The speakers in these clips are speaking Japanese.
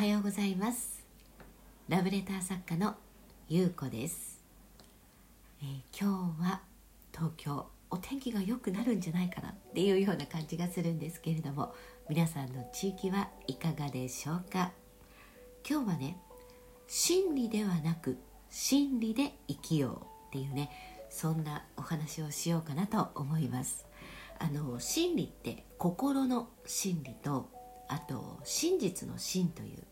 はようございます。ラブレター作家のゆうこです、えー、今日は東京お天気が良くなるんじゃないかなっていうような感じがするんですけれども皆さんの地域はいかがでしょうか？今日はね真理ではなく真理で生きようっていうねそんなお話をしようかなと思います。あの真理って心の真理とあと真実の真という、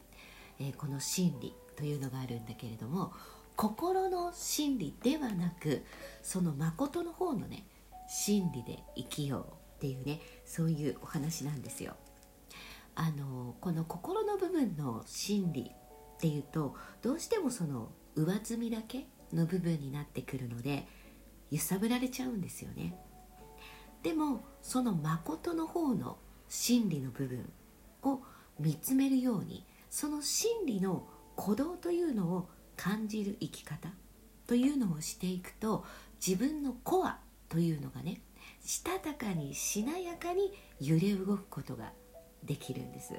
え、この真理というのがあるんだけれども心の真理ではなくその誠の方のね真理で生きようっていうねそういうお話なんですよ。あのこの心の部分の真理っていうとどうしてもその上積みだけの部分になってくるので揺さぶられちゃうんですよね。でもその誠の方の真理の部分を見つめるようにその真理の鼓動というのを感じる生き方というのをしていくと自分のコアというのがねしたたかにしなやかに揺れ動くことができるんです。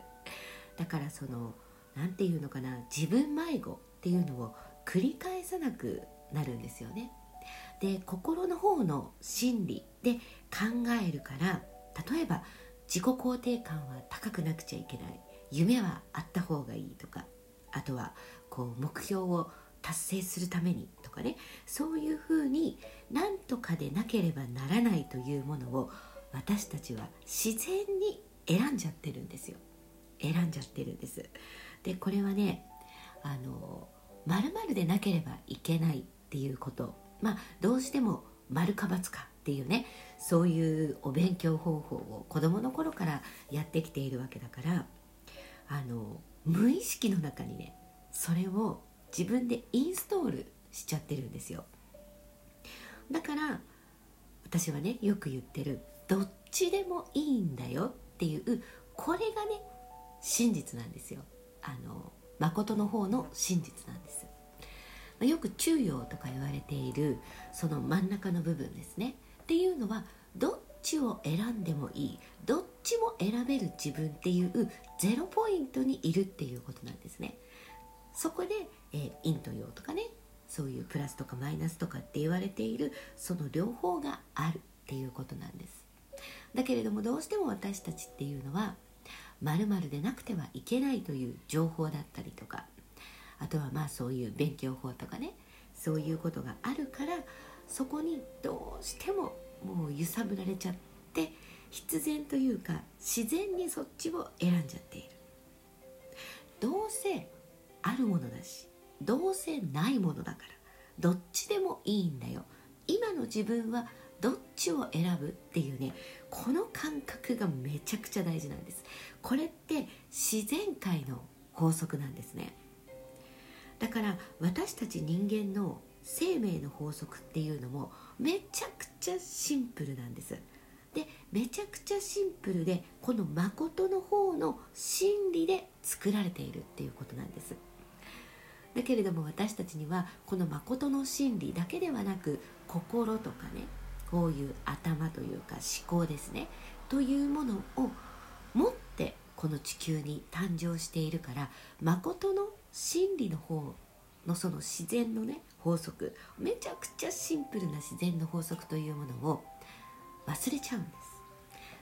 だからその何て言うのかな自分迷子っていうのを繰り返さなくなるんですよね。で心の方の心理で考えるから例えば自己肯定感は高くなくちゃいけない。夢はあった方がいいとかあとはこう目標を達成するためにとかね。そういうふうに何とかでなければならないというものを私たちは自然に選んじゃってるんですよ。選んじゃってるんです。でこれはねあの〇〇でなければいけないっていうこと。まあどうしても丸か×かっていうねそういうお勉強方法を子どもの頃からやってきているわけだからあの無意識の中にねそれを自分でインストールしちゃってるんですよ。だから私はねよく言ってるどっちでもいいんだよっていうこれがね真実なんですよ。あの誠の方の真実なんです。よく中庸とか言われているその真ん中の部分ですね。っていうのはどっちを選んでもいいどっちも選べる自分っていうゼロポイントにいるっていうことなんですね。そこで、えー、陰と陽とかねそういうプラスとかマイナスとかって言われているその両方があるっていうことなんです。だけれどもどうしても私たちっていうのは〇〇でなくてはいけないという情報だったりとかあとはまあそういう勉強法とかねそういうことがあるからそこにどうしてももう揺さぶられちゃって必然というか自然にそっちを選んじゃっている。どうせあるものだしどうせないものだからどっちでもいいんだよ。今の自分はどっちを選ぶっていうねこの感覚がめちゃくちゃ大事なんです。これって自然界の法則なんですね。だから私たち人間の生命の法則っていうのもめちゃくちゃシンプルなんです。でめちゃくちゃシンプルでこの誠の方の真理で作られているっていうことなんです。だけれども私たちにはこの誠の真理だけではなく心とかねこういう頭というか思考ですねというものを持ってこの地球に誕生しているから誠の真理の方のその自然のね法則めちゃくちゃシンプルな自然の法則というものを忘れちゃうんです。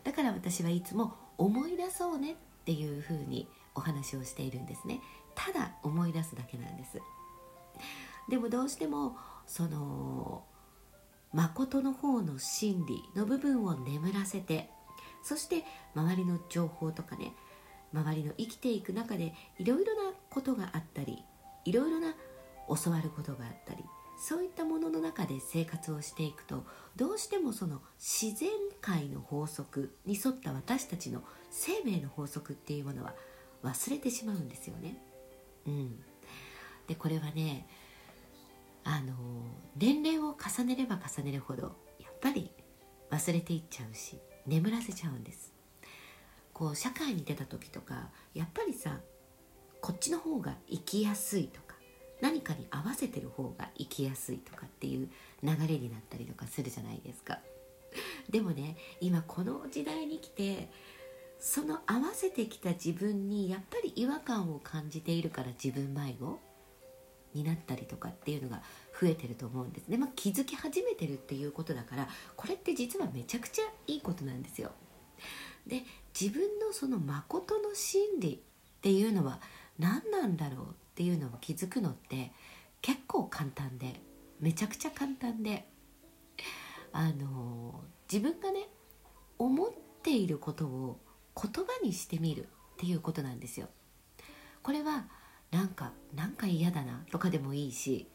だから私はいつも思い出そうねっていうふうにお話をしているんですね。ただ思い出すだけなんです。でもどうしてもその誠の方の真理の部分を眠らせてそして周りの情報とかね周りの生きていく中でいろいろなことがあったりいろいろな教わることがあったりそういったものの中で生活をしていくとどうしてもその自然界の法則に沿った私たちの生命の法則っていうものは忘れてしまうんですよね。うん、でこれはねあの年齢を重ねれば重ねるほどやっぱり忘れていっちゃうし眠らせちゃうんですこう社会に出た時とかやっぱりさこっちの方が生きやすいとか何かに合わせてる方が生きやすいとかっていう流れになったりとかするじゃないですかでもね今この時代に来てその合わせてきた自分にやっぱり違和感を感じているから自分迷子になったりとかっていうのが増えてると思うんですね、まあ、気づき始めてるっていうことだからこれって実はめちゃくちゃいいことなんですよ。で自分のその誠の真理っていうのは何なんだろうっていうのを気づくのって結構簡単でめちゃくちゃ簡単であの自分がね思っていることを言葉にしてみるっていうことなんですよ。これはなんかなんか嫌だなとかでもいいし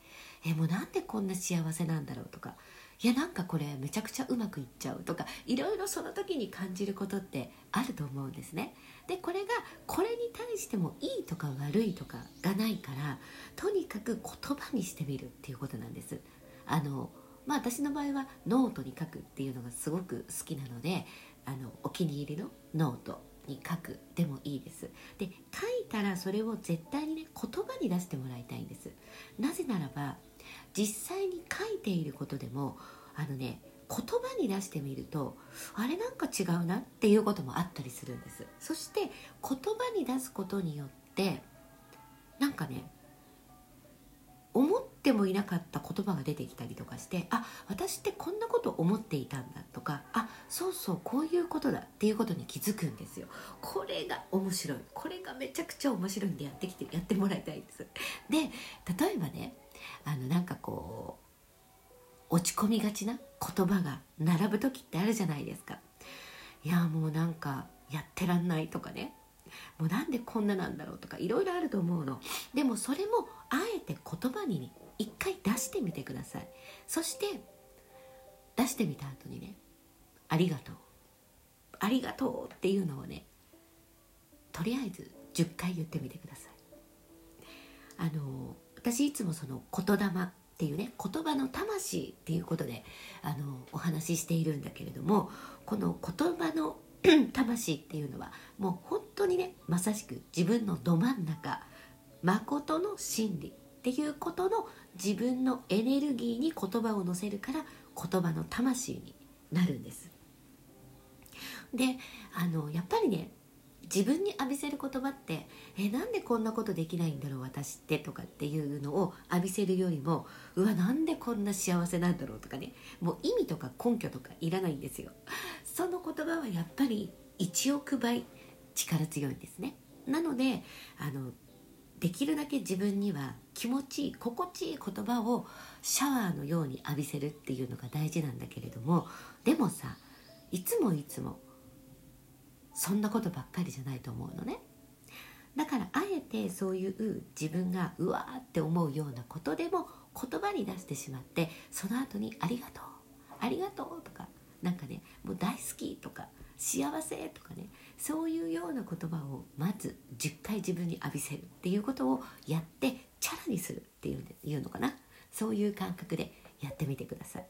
えもうなんでこんな幸せなんだろうとかいやなんかこれめちゃくちゃうまくいっちゃうとかいろいろその時に感じることってあると思うんですね。でこれがこれに対してもいいとか悪いとかがないからとにかく言葉にしてみるっていうことなんです。あのまあ私の場合はノートに書くっていうのがすごく好きなのであのお気に入りのノートに書くでもいいですで書いたらそれを絶対にね言葉に出してもらいたいんですなぜならば実際に書いていることでもあのね言葉に出してみるとあれなんか違うなっていうこともあったりするんです。そして言葉に出すことによってなんかね思ってもいなかった言葉が出てきたりとかしてあ私ってこんなこと思っていたんだとかあそうそうこういうことだっていうことに気づくんですよ。これが面白い。これがめちゃくちゃ面白いんでやってきてやってもらいたいです。で例えばねあのなんかこう落ち込みがちな言葉が並ぶ時ってあるじゃないですか。いやもうなんかやってらんないとかね。もうなんでこんななんだろうとかいろいろあると思うの。でもそれもあえて言葉にね一回出してみてください。そして出してみた後にね「ありがとう」「ありがとう」っていうのをねとりあえず10回言ってみてください。あの私いつもその言霊っていうね言葉の魂っていうことであのお話ししているんだけれどもこの言葉の 魂っていうのはもう本当にねまさしく自分のど真ん中誠の真理っていうことの自分のエネルギーに言葉を乗せるから言葉の魂になるんです。であのやっぱりね自分に浴びせる言葉って「えなんでこんなことできないんだろう私って」とかっていうのを浴びせるよりも「うわなんでこんな幸せなんだろう」とかねもう意味とか根拠とかいらないんですよ。その言葉はやっぱり1億倍力強いんですね。なのであのできるだけ自分には気持ちいい心地いい言葉をシャワーのように浴びせるっていうのが大事なんだけれどもでもさいつもいつもそんなことばっかりじゃないと思うのね。だからあえてそういう自分がうわーって思うようなことでも言葉に出してしまってその後に「ありがとう」「ありがとう」とかなんかねもう大好きとか幸せとかねそういうような言葉をまず10回自分に浴びせるっていうことをやってチャラにするっていういうのかな。そういう感覚でやってみてください。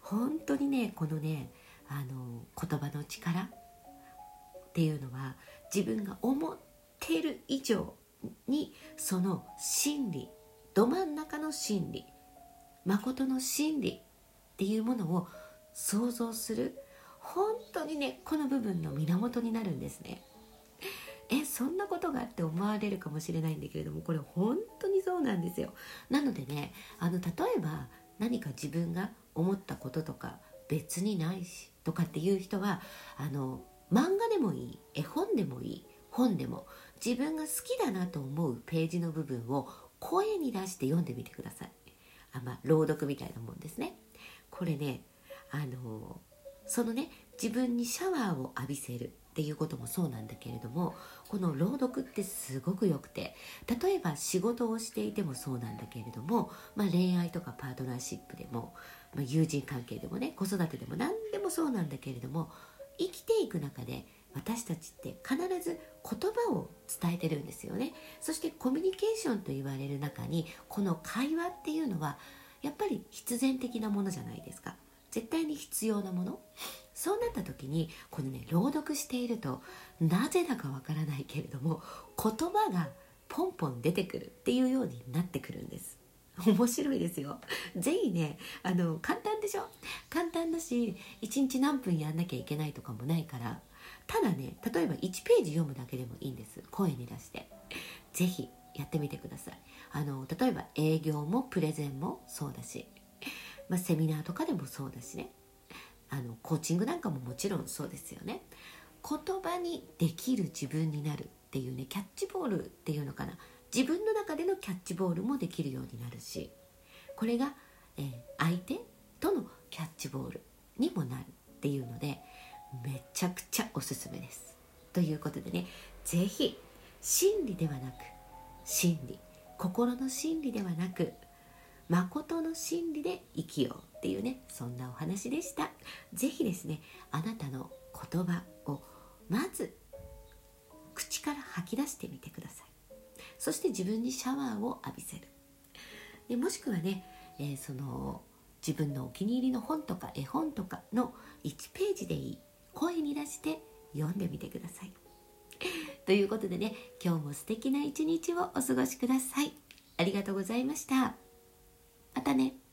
本当にねこのねあの言葉の力っていうのは自分が思っている以上にその真理ど真ん中の真理誠の真理っていうものを想像する本当にねこの部分の源になるんですね。えそんなことがあって思われるかもしれないんだけれどもこれ本当にそうなんですよ。なのでねあの例えば何か自分が思ったこととか別にないしとかっていう人はあの漫画もいい絵本でもいい本でも自分が好きだなと思うページの部分を声に出して読んでみてください。あまあ朗読みたいなもんですね。これねあのそのね自分にシャワーを浴びせるっていうこともそうなんだけれどもこの朗読ってすごくよくて例えば仕事をしていてもそうなんだけれども、まあ、恋愛とかパートナーシップでも、まあ、友人関係でもね子育てでも何でもそうなんだけれども生きていく中で私たちって必ず言葉を伝えてるんですよね。そしてコミュニケーションと言われる中にこの会話っていうのはやっぱり必然的なものじゃないですか。絶対に必要なもの。そうなった時にこのね朗読しているとなぜだかわからないけれども言葉がポンポン出てくるっていうようになってくるんです。面白いですよ。ぜひねあの簡単でしょ？簡単だし1日何分やんなきゃいけないとかもないからただね例えば1ページ読むだけでもいいんです。声に出して。是非やってみてください。あの例えば営業もプレゼンもそうだし、まあ、セミナーとかでもそうだしね。あのコーチングなんかももちろんそうですよね。言葉にできる自分になるっていうねキャッチボールっていうのかな。自分の中でのキャッチボールもできるようになるしこれが、えー、相手とのキャッチボールにもなるっていうのでめちゃくちゃおすすめです。ということでね是非真理ではなく真理心の真理ではなく誠の真理で生きようっていうねそんなお話でした。是非ですねあなたの言葉をまず口から吐き出してみてください。そして自分にシャワーを浴びせる。でもしくはね、えー、その自分のお気に入りの本とか絵本とかの1ページでいい。声に出して読んでみてください。ということでね今日も素敵な一日をお過ごしください。ありがとうございました。またね。